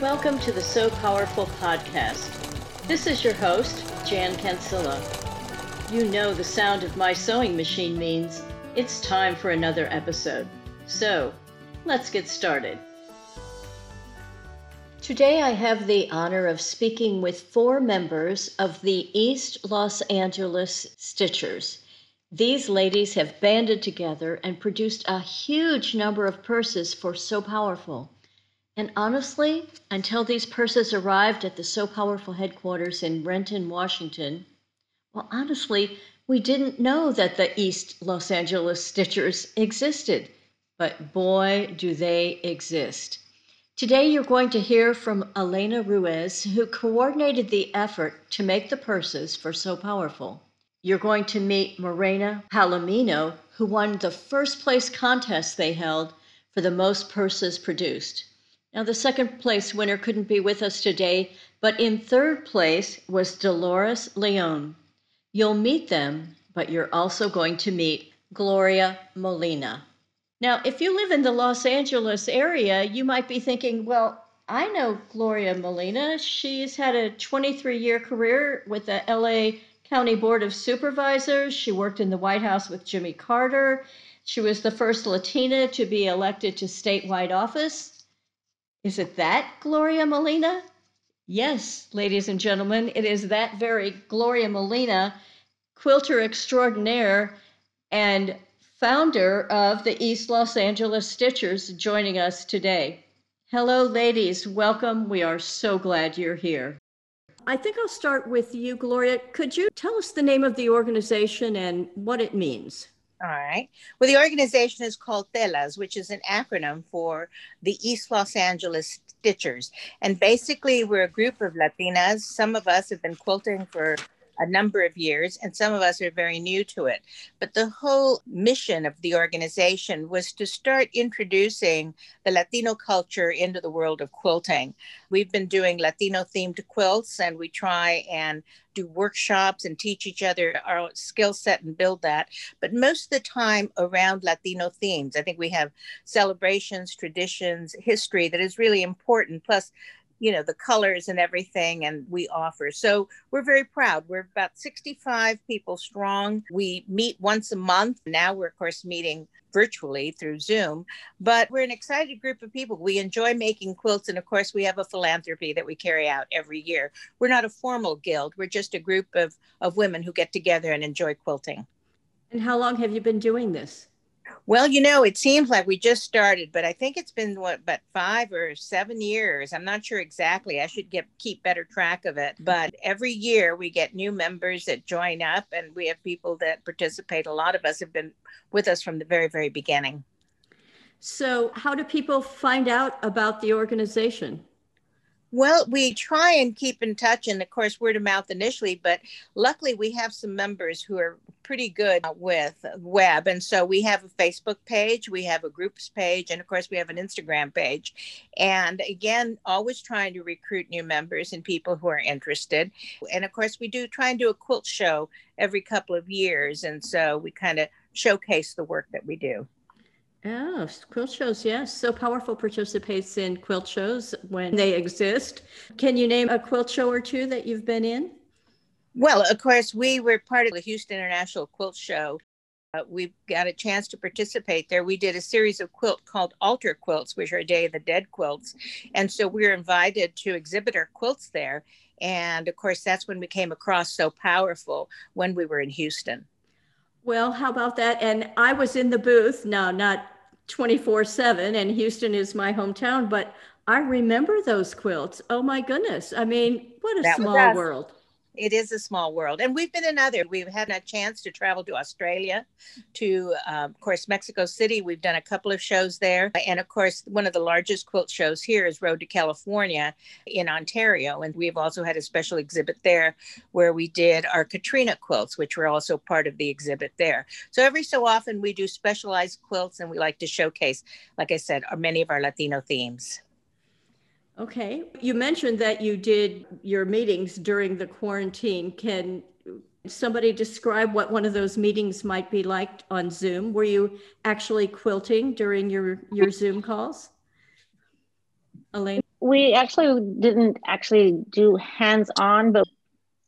Welcome to the Sew Powerful podcast. This is your host, Jan Cancilla. You know the sound of my sewing machine means it's time for another episode. So, let's get started. Today, I have the honor of speaking with four members of the East Los Angeles Stitchers. These ladies have banded together and produced a huge number of purses for Sew Powerful. And honestly, until these purses arrived at the Sew Powerful headquarters in Renton, Washington, well, honestly, we didn't know that the East Los Angeles Stitchers existed. But boy, do they exist. Today, you're going to hear from Elena Ruiz, who coordinated the effort to make the purses for Sew Powerful. You're going to meet Morena Palomino, who won the first place contest they held for the most purses produced. Now, the second place winner couldn't be with us today, but in third place was Dolores Leon. You'll meet them, but you're also going to meet Gloria Molina. Now, if you live in the Los Angeles area, you might be thinking, well, I know Gloria Molina. She's had a 23 year career with the LA County Board of Supervisors. She worked in the White House with Jimmy Carter. She was the first Latina to be elected to statewide office. Is it that Gloria Molina? Yes, ladies and gentlemen, it is that very Gloria Molina, quilter extraordinaire and founder of the East Los Angeles Stitchers, joining us today. Hello, ladies. Welcome. We are so glad you're here. I think I'll start with you, Gloria. Could you tell us the name of the organization and what it means? All right. Well, the organization is called TELAS, which is an acronym for the East Los Angeles Stitchers. And basically, we're a group of Latinas. Some of us have been quilting for a number of years, and some of us are very new to it. But the whole mission of the organization was to start introducing the Latino culture into the world of quilting. We've been doing Latino themed quilts, and we try and do workshops and teach each other our skill set and build that. But most of the time around Latino themes. I think we have celebrations, traditions, history that is really important. Plus, you know the colors and everything and we offer. So we're very proud. We're about 65 people strong. We meet once a month. Now we're of course meeting virtually through zoom but we're an excited group of people. We enjoy making quilts and of course we have a philanthropy that we carry out every year. We're not a formal guild. We're just a group of of women who get together and enjoy quilting. And how long have you been doing this well, you know, it seems like we just started, but I think it's been what, but five or seven years. I'm not sure exactly. I should get keep better track of it. Mm-hmm. But every year we get new members that join up, and we have people that participate. A lot of us have been with us from the very, very beginning. So, how do people find out about the organization? Well, we try and keep in touch, and of course, word of mouth initially. But luckily, we have some members who are pretty good with web, and so we have a Facebook page, we have a groups page, and of course, we have an Instagram page. And again, always trying to recruit new members and people who are interested. And of course, we do try and do a quilt show every couple of years, and so we kind of showcase the work that we do. Oh, quilt shows, yes. Sew Powerful participates in quilt shows when they exist. Can you name a quilt show or two that you've been in? Well, of course, we were part of the Houston International Quilt Show. Uh, we got a chance to participate there. We did a series of quilt called Altar Quilts, which are Day of the Dead quilts. And so we were invited to exhibit our quilts there. And of course, that's when we came across Sew Powerful when we were in Houston. Well, how about that? And I was in the booth, now not 24 7, and Houston is my hometown, but I remember those quilts. Oh my goodness. I mean, what a that small world it is a small world and we've been in other we've had a chance to travel to australia to uh, of course mexico city we've done a couple of shows there and of course one of the largest quilt shows here is road to california in ontario and we've also had a special exhibit there where we did our catrina quilts which were also part of the exhibit there. So every so often we do specialized quilts and we like to showcase like i said many of our latino themes Okay. You mentioned that you did your meetings during the quarantine. Can somebody describe what one of those meetings might be like on Zoom? Were you actually quilting during your, your Zoom calls? Elaine? We actually didn't actually do hands on, but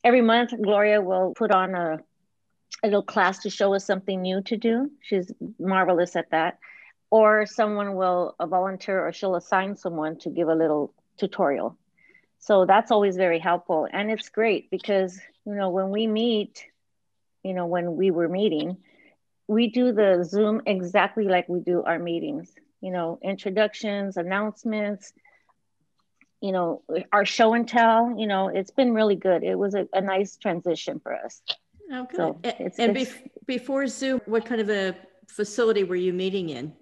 every month Gloria will put on a, a little class to show us something new to do. She's marvelous at that. Or someone will volunteer or she'll assign someone to give a little tutorial. So that's always very helpful. And it's great because, you know, when we meet, you know, when we were meeting, we do the Zoom exactly like we do our meetings, you know, introductions, announcements, you know, our show and tell, you know, it's been really good. It was a, a nice transition for us. Okay. So and, and bef- before Zoom, what kind of a facility were you meeting in?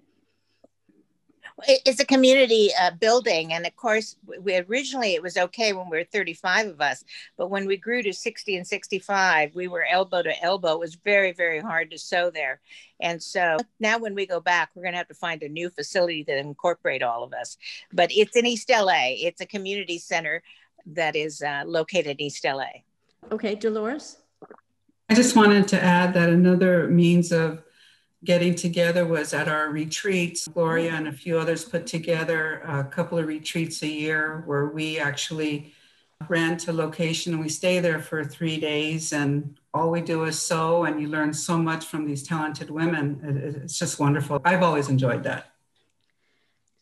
It's a community uh, building and of course we originally it was okay when we were 35 of us but when we grew to 60 and 65 we were elbow to elbow. It was very very hard to sew there. And so now when we go back we're going to have to find a new facility that incorporate all of us. But it's in east la it's a community center that is uh, located in east la okay dolores? I just wanted to add that another means of getting together was at our retreats. Gloria and a few others put together a couple of retreats a year where we actually rent a location and we stay there for three days and all we do is sew and you learn so much from these talented women. It's just wonderful. I've always enjoyed that.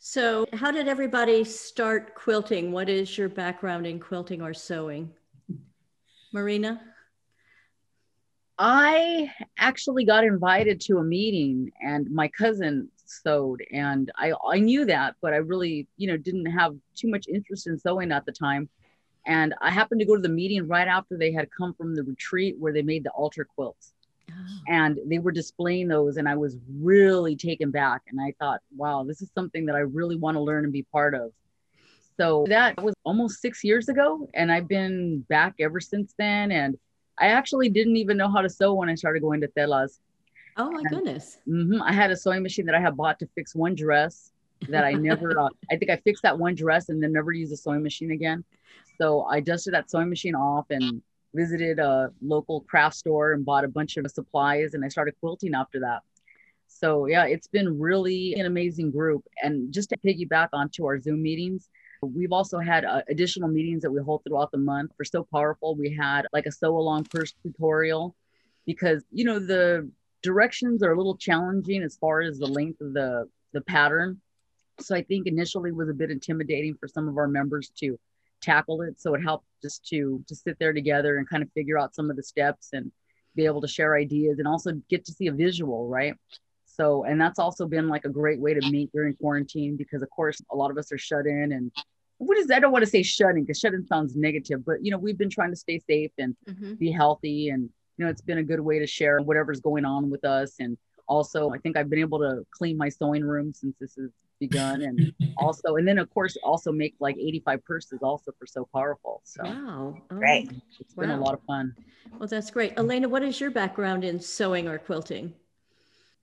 So, how did everybody start quilting? What is your background in quilting or sewing? Marina? I actually got invited to a meeting and my cousin sewed and I, I knew that, but I really, you know, didn't have too much interest in sewing at the time. And I happened to go to the meeting right after they had come from the retreat where they made the altar quilts. Oh. And they were displaying those, and I was really taken back. And I thought, wow, this is something that I really want to learn and be part of. So that was almost six years ago. And I've been back ever since then. And I actually didn't even know how to sew when I started going to Telas. Oh my and, goodness. Mm-hmm, I had a sewing machine that I had bought to fix one dress that I never, uh, I think I fixed that one dress and then never used a sewing machine again. So I dusted that sewing machine off and visited a local craft store and bought a bunch of supplies and I started quilting after that. So yeah, it's been really an amazing group. And just to piggyback onto our Zoom meetings, We've also had uh, additional meetings that we hold throughout the month. For Sew Powerful, we had like a sew along first tutorial because, you know, the directions are a little challenging as far as the length of the, the pattern. So I think initially was a bit intimidating for some of our members to tackle it. So it helped just to to sit there together and kind of figure out some of the steps and be able to share ideas and also get to see a visual, right? So, and that's also been like a great way to meet during quarantine because, of course, a lot of us are shut in. And what is, I don't want to say shut in because shut in sounds negative, but, you know, we've been trying to stay safe and mm-hmm. be healthy. And, you know, it's been a good way to share whatever's going on with us. And also, I think I've been able to clean my sewing room since this has begun. And also, and then, of course, also make like 85 purses also for Sew Powerful. So, wow. Oh, great. It's been a lot of fun. Well, that's great. Elena, what is your background in sewing or quilting?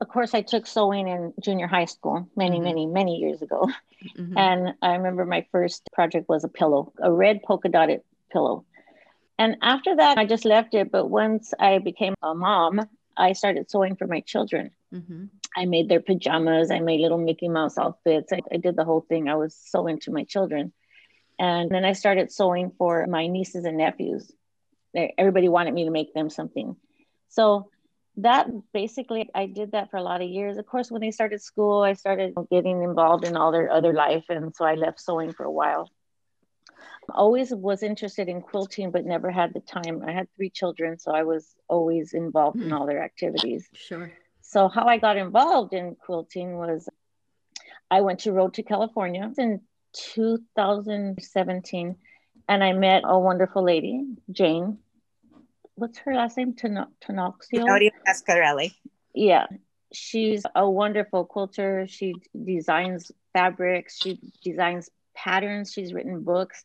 Of course, I took sewing in junior high school many, mm-hmm. many, many years ago. Mm-hmm. And I remember my first project was a pillow, a red polka dotted pillow. And after that, I just left it. But once I became a mom, I started sewing for my children. Mm-hmm. I made their pajamas, I made little Mickey Mouse outfits. I, I did the whole thing. I was sewing to my children. And then I started sewing for my nieces and nephews. Everybody wanted me to make them something. So that basically i did that for a lot of years. Of course when they started school i started getting involved in all their other life and so i left sewing for a while. Always was interested in quilting but never had the time. I had three children so i was always involved in hmm. all their activities. Sure. So how i got involved in quilting was i went to road to california in 2017 and i met a wonderful lady jane what's her last name? Ten- Tenoxio? Claudia Pascarelli. Yeah. She's a wonderful quilter. She designs fabrics, she designs patterns, she's written books.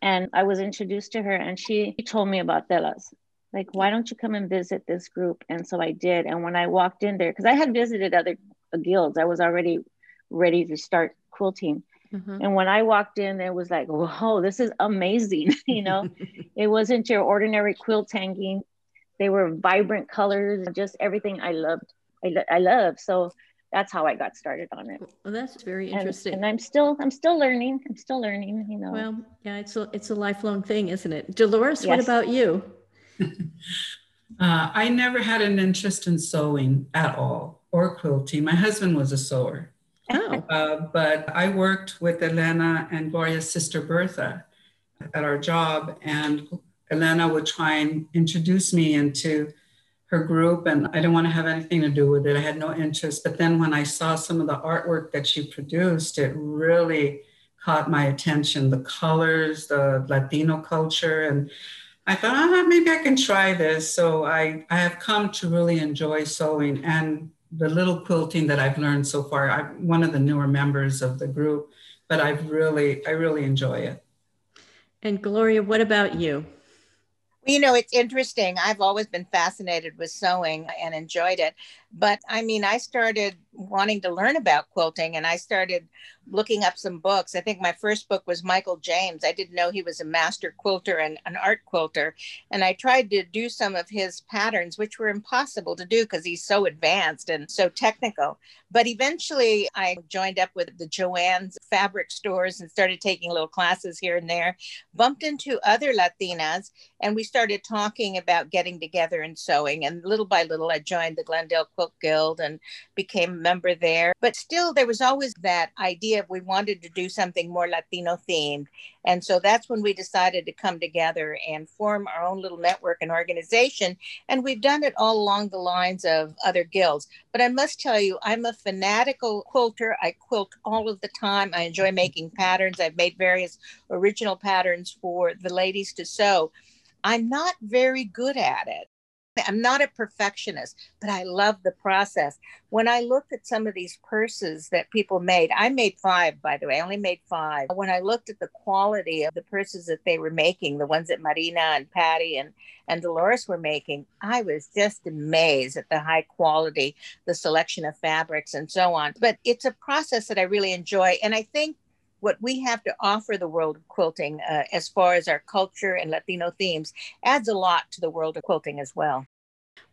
And I was introduced to her and she told me about Telas. Like, why don't you come and visit this group? And so I did. And when I walked in there, because I had visited other guilds, I was already ready to start quilting. Mm-hmm. And when I walked in, it was like, whoa, this is amazing. you know, it wasn't your ordinary quilt hanging. They were vibrant colors, just everything I loved. I, I love. So that's how I got started on it. Well, that's very interesting. And, and, I'm still I'm still learning. I'm still learning. You know. Well, yeah, it's a it's a lifelong thing, isn't it? Dolores, yes. what about you? uh, I never had an interest in sewing at all or quilting. My husband was a sewer. Oh. Uh, but I worked with Elena and Gloria's sister Bertha at our job, and Elena would try and introduce me into her group, and I didn't want to have anything to do with it. I had no interest. But then when I saw some of the artwork that she produced, it really caught my attention the colors, the Latino culture. And I thought, oh, maybe I can try this. So I, I have come to really enjoy sewing and the little quilting that I've learned so far. I'm one of the newer members of the group, but I've really, I really enjoy it. And Gloria, what about you? You know, it's interesting. I've always been fascinated with sewing and enjoyed it. But I mean, I started wanting to learn about quilting and I started looking up some books. I think my first book was Michael James. I didn't know he was a master quilter and an art quilter. And I tried to do some of his patterns, which were impossible to do because he's so advanced and so technical. But eventually I joined up with the Joann's fabric stores and started taking little classes here and there, bumped into other Latinas, and we started talking about getting together and sewing. And little by little, I joined the Glendale Quilt Guild and became member there. But still, there was always that idea of we wanted to do something more Latino themed. And so that's when we decided to come together and form our own little network and organization. And we've done it all along the lines of other guilds. But I must tell you, I'm a fanatical quilter. I quilt all of the time. I enjoy making patterns. I've made various original patterns for the ladies to sew. I'm not very good at it. I'm not a perfectionist, but I love the process. When I looked at some of these purses that people made, I made five, by the way, I only made five. When I looked at the quality of the purses that they were making, the ones that Marina and Patty and, and Dolores were making, I was just amazed at the high quality, the selection of fabrics, and so on. But it's a process that I really enjoy. And I think what we have to offer the world of quilting uh, as far as our culture and Latino themes adds a lot to the world of quilting as well.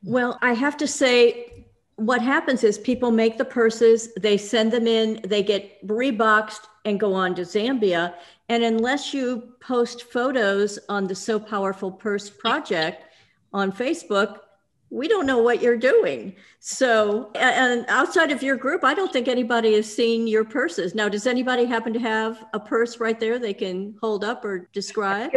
Well, I have to say, what happens is people make the purses, they send them in, they get reboxed and go on to Zambia. And unless you post photos on the Sew Powerful Purse project on Facebook, we don't know what you're doing. So, and outside of your group, I don't think anybody has seen your purses. Now, does anybody happen to have a purse right there they can hold up or describe?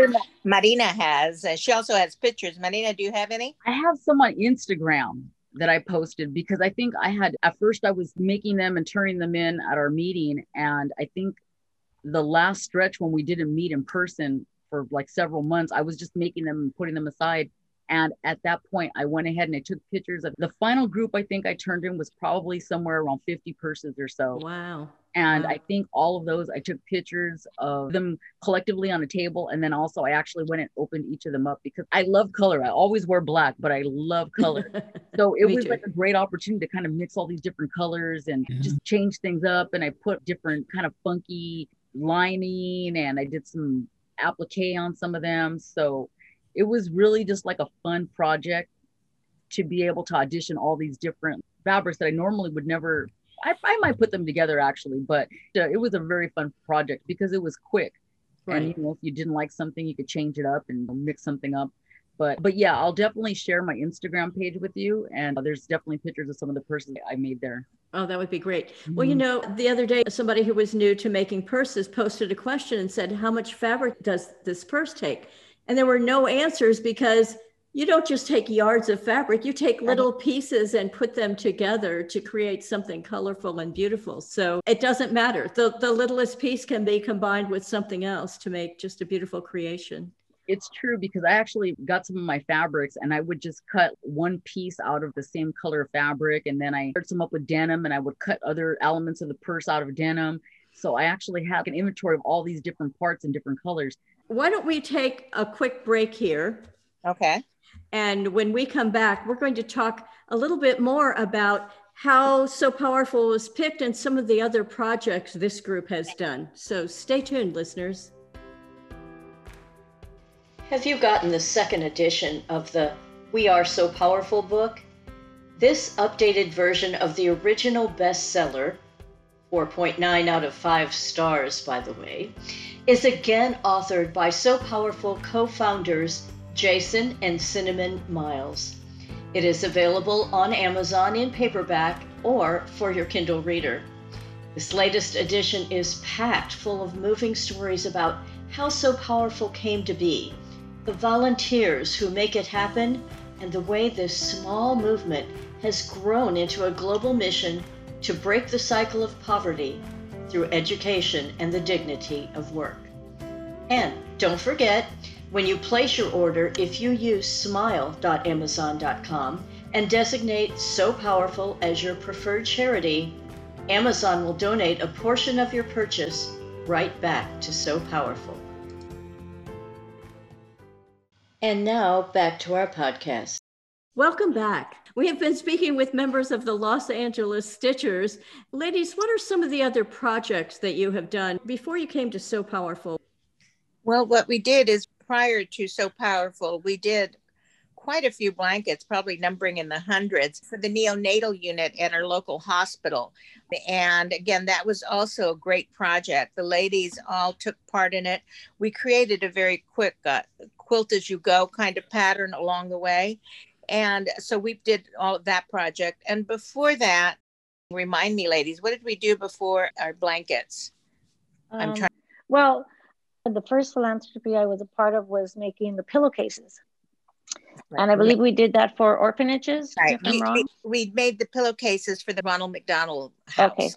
Marina has. She also has pictures. Marina, do you have any? I have some on Instagram that I posted because I think I had at first I was making them and turning them in at our meeting. And I think the last stretch when we didn't meet in person for like several months, I was just making them and putting them aside and at that point, I went ahead and I took pictures of the final group. I think I turned in was probably somewhere around 50 purses or so. Wow. And wow. I think all of those, I took pictures of them collectively on a table. And then also, I actually went and opened each of them up because I love color. I always wear black, but I love color. so it was too. like a great opportunity to kind of mix all these different colors and yeah. just change things up. And I put different kind of funky lining and I did some applique on some of them. So it was really just like a fun project to be able to audition all these different fabrics that I normally would never. I, I might put them together actually, but uh, it was a very fun project because it was quick. Right. And you know, if you didn't like something, you could change it up and mix something up. But but yeah, I'll definitely share my Instagram page with you, and there's definitely pictures of some of the purses I made there. Oh, that would be great. Mm-hmm. Well, you know, the other day, somebody who was new to making purses posted a question and said, How much fabric does this purse take? And there were no answers because you don't just take yards of fabric, you take little pieces and put them together to create something colorful and beautiful. So it doesn't matter. The, the littlest piece can be combined with something else to make just a beautiful creation. It's true because I actually got some of my fabrics and I would just cut one piece out of the same color fabric and then I paired some up with denim and I would cut other elements of the purse out of denim. So I actually have an inventory of all these different parts and different colors why don't we take a quick break here? Okay. And when we come back, we're going to talk a little bit more about how Sew Powerful was picked and some of the other projects this group has done. So stay tuned, listeners. Have you gotten the second edition of the We Are Sew Powerful book? This updated version of the original bestseller, 4.9 out of 5 stars, by the way, is again authored by Sew Powerful co founders Jason and Cinnamon Miles. It is available on Amazon in paperback or for your Kindle reader. This latest edition is packed full of moving stories about how Sew Powerful came to be, the volunteers who make it happen, and the way this small movement has grown into a global mission to break the cycle of poverty through education and the dignity of work. And don't forget, when you place your order, if you use smile.amazon.com and designate Sew Powerful as your preferred charity, Amazon will donate a portion of your purchase right back to Sew Powerful. And now back to our podcast. Welcome back. We have been speaking with members of the Los Angeles Stitchers. Ladies, what are some of the other projects that you have done before you came to Sew Powerful? Well, what we did is prior to Sew Powerful, we did quite a few blankets, probably numbering in the hundreds, for the neonatal unit at our local hospital. And again, that was also a great project. The ladies all took part in it. We created a very quick uh, quilt as you go kind of pattern along the way. And so we did all of that project. And before that, remind me, ladies, what did we do before our blankets? Um, I'm trying. Well, the first philanthropy I was a part of was making the pillowcases. Right. And I believe we did that for orphanages. Right. We, we, we, made the pillowcases for the Ronald McDonald House. Okay.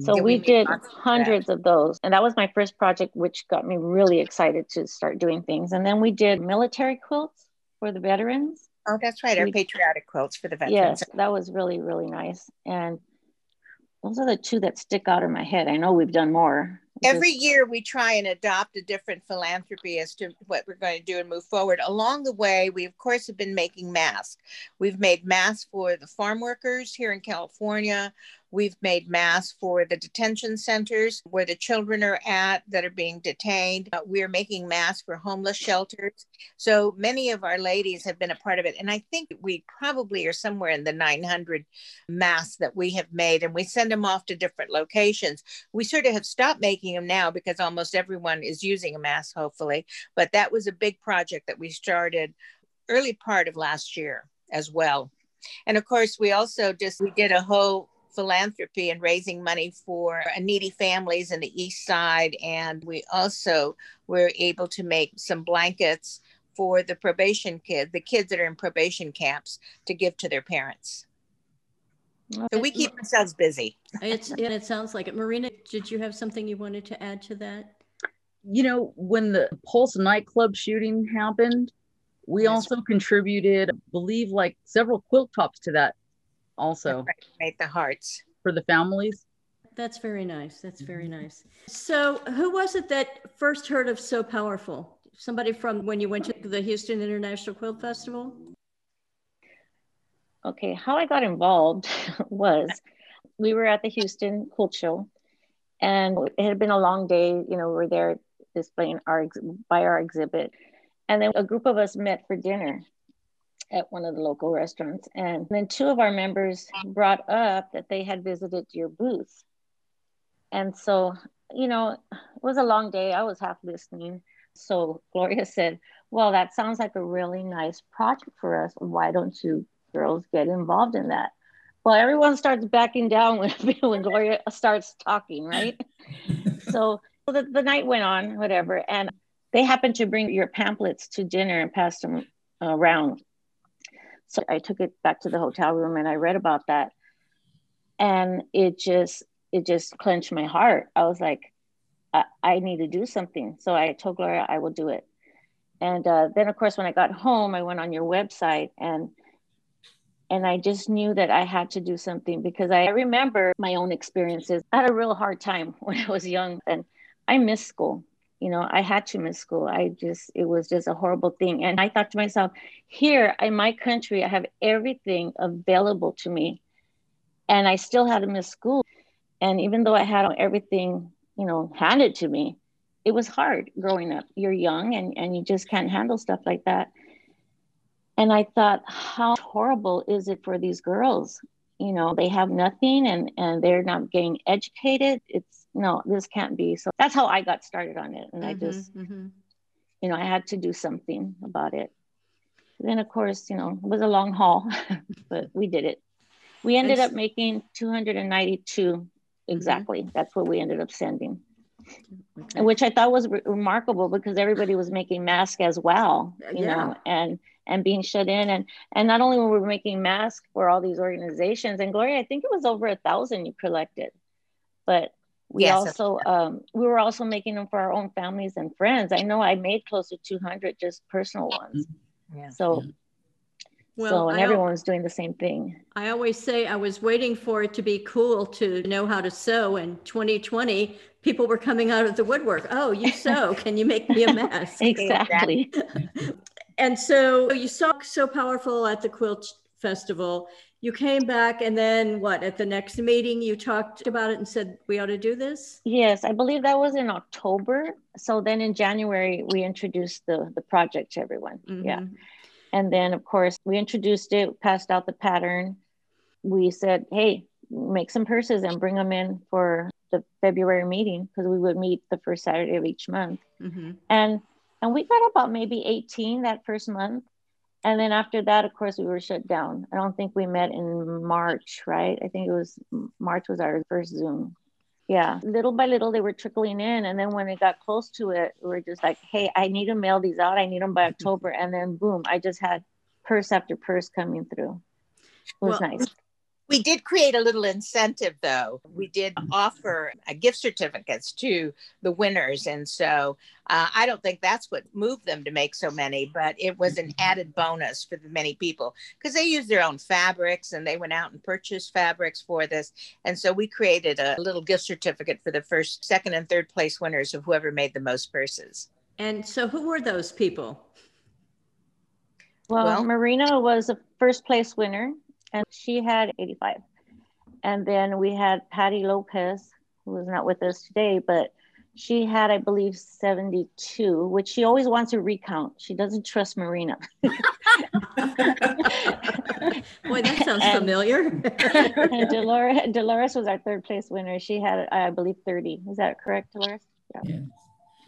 So yeah, we, we did hundreds of, of those. And that was my first project, which got me really excited to start doing things. And then we did military quilts for the veterans. Oh, that's right. Our we, patriotic quilts for the veterans. Yes, that was really, really nice. And those are the two that stick out in my head. I know we've done more. Every year we try and adopt a different philanthropy as to what we're going to do and move forward. Along the way, we of course have been making masks. We've made masks for the farm workers here in California. We've made masks for the detention centers where the children are at that are being detained. Uh, we're making masks for homeless shelters. So many of our ladies have been a part of it. And I think we probably are somewhere in the 900 masks that we have made, and we send them off to different locations. We sort of have stopped making them now because almost everyone is using a mask, hopefully. But that was a big project that we started early part of last year as well. And of course, we also just we did a whole philanthropy and raising money for needy families in the east side. And we also were able to make some blankets for the probation kids the kids that are in probation camps to give to their parents. So we keep ourselves busy. It's and it sounds like it. Marina did you have something you wanted to add to that? You know when the pulse nightclub shooting happened we also contributed I believe like several quilt tops to that also make the hearts for the families. That's very nice. That's very nice. So, who was it that first heard of Sew Powerful? Somebody from when you went to the Houston International Quilt Festival? Okay, how I got involved was we were at the Houston Quilt Show and it had been a long day. You know, we were there displaying our by our exhibit. And then a group of us met for dinner at one of the local restaurants. And then two of our members brought up that they had visited your booth. And so, you know, it was a long day. I was half listening. So Gloria said, Well, that sounds like a really nice project for us. Why don't you girls get involved in that? Well, everyone starts backing down when, when Gloria starts talking, right? so the, the night went on, whatever. And they happened to bring your pamphlets to dinner and pass them around. So I took it back to the hotel room and I read about that. And it just, it just clenched my heart. I was like, I, I need to do something. So I told Gloria I will do it. And uh, then, of course, when I got home, I went on your website and and I just knew that I had to do something because I remember my own experiences. I had a real hard time when I was young and I missed school you know i had to miss school. I just it was just a horrible thing. And i thought to myself here in my country i have everything available to me. And i still had to miss school. And even though i had everything you know handed to me it was hard growing up. You're young and, and you just can't handle stuff like that. And I thought, how horrible is it for these girls? You know, they have nothing and, and they're not getting educated. It's no, this can't be. So that's how I got started on it. And mm-hmm, I just, mm-hmm. you know, I had to do something about it. Then, of course, you know, it was a long haul, but we did it. We ended up making 292 mm-hmm. exactly. Mm-hmm. That's what we ended up sending. Okay. Which I thought was re- remarkable because everybody was making masks as well, you yeah. know, and and being shut in and and not only were we making masks for all these organizations and Gloria, I think it was over a thousand you collected, but we yes, also um, we were also making them for our own families and friends. I know I made close to 200 just personal ones. Yeah. So well, so, and I everyone was doing the same thing. I always say I was waiting for it to be cool to know how to sew. And 2020, people were coming out of the woodwork. Oh, you sew. Can you make me a mask? exactly. and so you saw Sew Powerful at the Quilt Festival. You came back, and then what? At the next meeting, you talked about it and said, We ought to do this? Yes, I believe that was in October. So then in January, we introduced the, the project to everyone. Mm-hmm. Yeah. And then, of course, we introduced it, passed out the pattern. We said, hey, make some purses and bring them in for the February meeting because we would meet the first Saturday of each month. Mm-hmm. And and we got about maybe 18 that first month. And then after that, of course, we were shut down. I don't think we met in March, right? I think it was March was our first Zoom. Yeah. Little by little they were trickling in. And then when it got close to it we were just like hey i need to mail these out. I need them by mm-hmm. october. And then boom i just had purse after purse coming through. It was well, nice we did create a little incentive, though. We did offer uh, gift certificates to the winners. And so uh, I don't think that's what moved them to make so many, but it was an added bonus for the many people because they used their own fabrics and they went out and purchased fabrics for this. And so we created a little gift certificate for the first, second, and third place winners of whoever made the most purses. And so who were those people? Well, well Marina was a first place winner and she had 85. And then we had Patty Lopez, who is not with us today, but she had, I believe, 72, which she always wants to recount. She doesn't trust Marina. Boy, that sounds and, familiar. and Dolores, Dolores was our third place winner. She had, I believe, 30. Is that correct, Dolores? Yeah. yeah.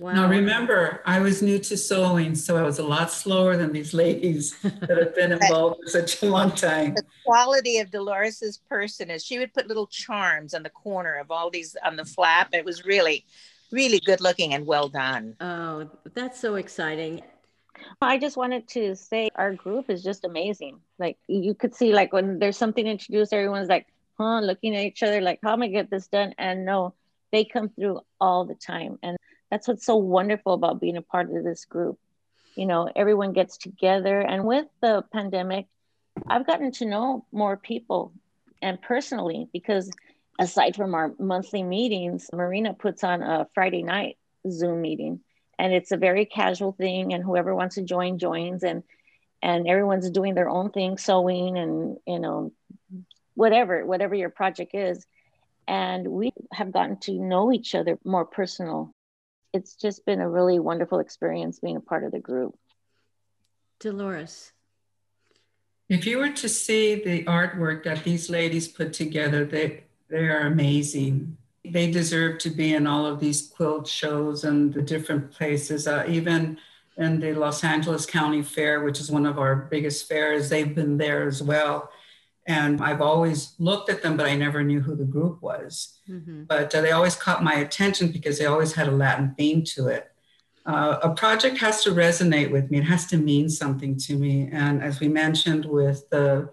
Wow. Now remember, I was new to sewing, so I was a lot slower than these ladies that have been involved for such a long time. The quality of Dolores's person is she would put little charms on the corner of all these on the flap. It was really, really good looking and well done. Oh, that's so exciting. I just wanted to say our group is just amazing. Like you could see, like when there's something introduced, everyone's like, huh, looking at each other, like, how am I get this done? And no, they come through all the time. And that's what's so wonderful about being a part of this group. You know, everyone gets together. And with the pandemic, I've gotten to know more people and personally because aside from our monthly meetings, Marina puts on a Friday night Zoom meeting. And it's a very casual thing, and whoever wants to join joins, and and everyone's doing their own thing, sewing and you know, whatever whatever your project is. And we have gotten to know each other more personal it's just been a really wonderful experience being a part of the group. Dolores. If you were to see the artwork that these ladies put together, they, they are amazing. They deserve to be in all of these quilt shows and the different places, uh, even in the Los Angeles County Fair, which is one of our biggest fairs. They've been there as well. And I've always looked at them, but I never knew who the group was. Mm-hmm. But uh, they always caught my attention because they always had a Latin theme to it. Uh, a project has to resonate with me, it has to mean something to me. And as we mentioned with the,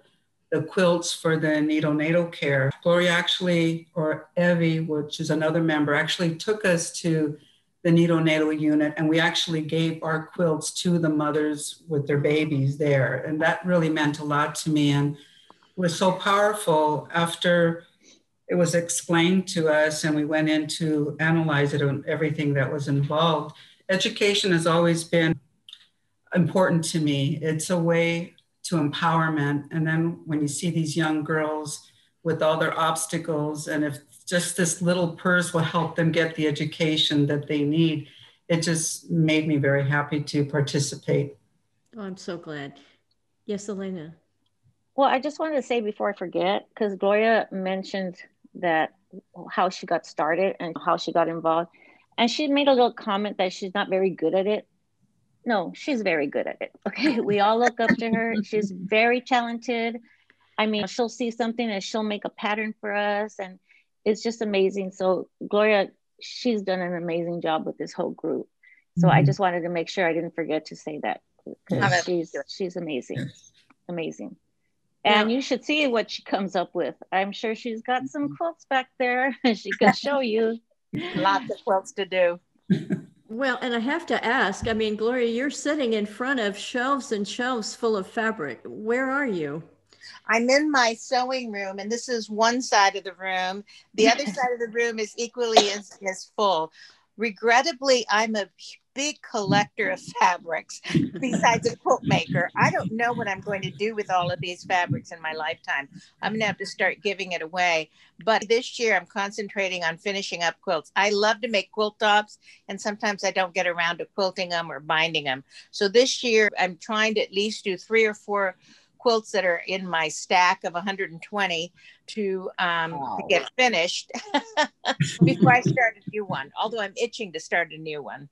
the quilts for the neonatal care, Gloria actually, or Evie, which is another member, actually took us to the neonatal unit and we actually gave our quilts to the mothers with their babies there. And that really meant a lot to me. And was so powerful after it was explained to us and we went in to analyze it and everything that was involved. Education has always been important to me. It's a way to empowerment. And then when you see these young girls with all their obstacles, and if just this little purse will help them get the education that they need, it just made me very happy to participate. Oh, I'm so glad. Yes, Elena. Well, I just wanted to say before I forget, because Gloria mentioned that how she got started and how she got involved. And she made a little comment that she's not very good at it. No, she's very good at it. Okay. We all look up to her. She's very talented. I mean, she'll see something and she'll make a pattern for us. And it's just amazing. So, Gloria, she's done an amazing job with this whole group. So, mm-hmm. I just wanted to make sure I didn't forget to say that because she's, she's amazing. Amazing. And yeah. you should see what she comes up with. I'm sure she's got some mm-hmm. quilts back there she can show you. Lots of quilts to do. Well, and I have to ask I mean, Gloria, you're sitting in front of shelves and shelves full of fabric. Where are you? I'm in my sewing room, and this is one side of the room. The other side of the room is equally as, as full. Regrettably, I'm a big collector of fabrics besides a quilt maker. I don't know what I'm going to do with all of these fabrics in my lifetime. I'm going to have to start giving it away. But this year, I'm concentrating on finishing up quilts. I love to make quilt tops, and sometimes I don't get around to quilting them or binding them. So this year, I'm trying to at least do three or four quilts that are in my stack of 120 to, um, wow. to get finished before I start a new one. Although I'm itching to start a new one.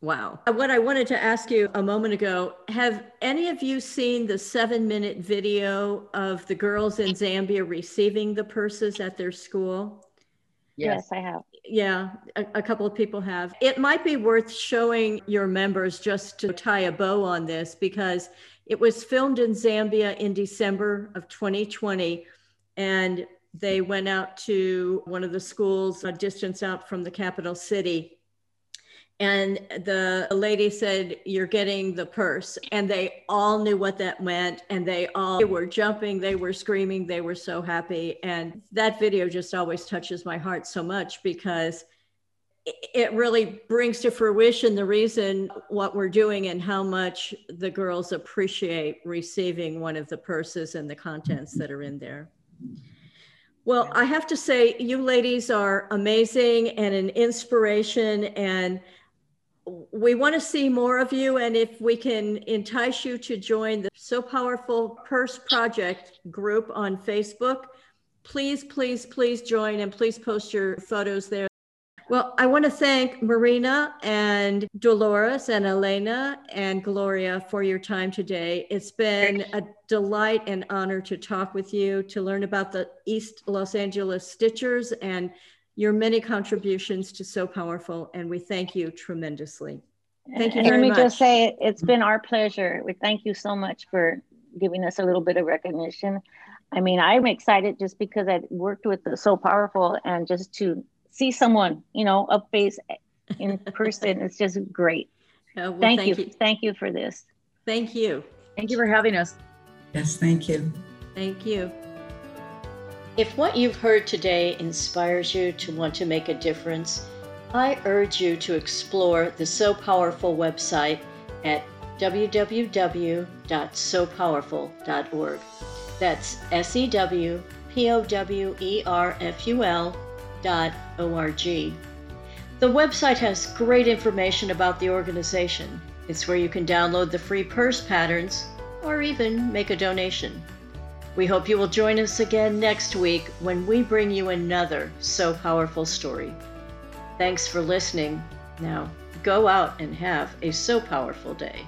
Wow. Uh, what I wanted to ask you a moment ago have any of you seen the seven minute video of the girls in Zambia receiving the purses at their school? Yes, yes I have. Yeah, a, a, couple of people have. It might be worth showing your members just to tie a bow on this because it was filmed in Zambia in December of 2020. And they went out to one of the schools a distance out from the capital city and the lady said you're getting the purse. And they all knew what that meant and they all they were jumping they were screaming they were so happy. And that video just always touches my heart so much because it really brings to fruition the reason what we're doing and how much the girls appreciate receiving one of the purses and the contents that are in there. Well i have to say you ladies are amazing and an inspiration and we want to see more of you. And if we can entice you to join the Sew Powerful Purse Project group on Facebook, please, please, please join and please post your photos there. Well, I want to thank Marina and Dolores and Elena and Gloria for your time today. It's been a delight and honor to talk with you, to learn about the East Los Angeles Stitchers and your many contributions to Sew Powerful, and we thank you tremendously. Thank you very let me much. just say it's been our pleasure. We thank you so much for giving us a little bit of recognition. I mean, I'm excited just because I worked with the Sew Powerful and just to see someone, you know, up face in person, it's just great. Uh, well, thank, thank you. you. Thank you for this. Thank you. Thank you for having us. Yes, thank you. Thank you. If what you've heard today inspires you to want to make a difference, I urge you to explore the Sew Powerful website at www.sewpowerful.org. That's S E W P O W E R F U L dot O R G. The website has great information about the organization. It's where you can download the free purse patterns or even make a donation. We hope you will join us again next week when we bring you another Sew Powerful story. Thanks for listening. Now, go out and have a so Powerful day.